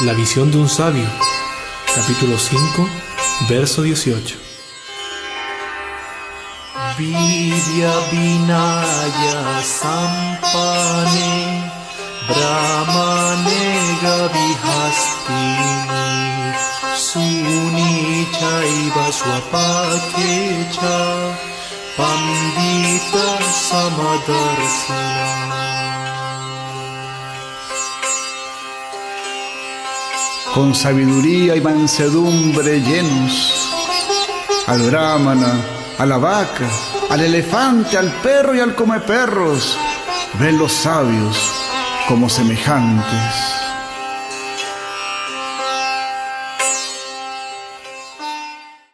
La visión de un sabio, capítulo 5, verso 18. Vidya Vinaya Sampane Brahmane Gavihastini Suni Chaiva Swapakecha Pandita Samadarsana con sabiduría y mansedumbre llenos, al brahmana, a la vaca, al elefante, al perro y al come perros, ven los sabios como semejantes.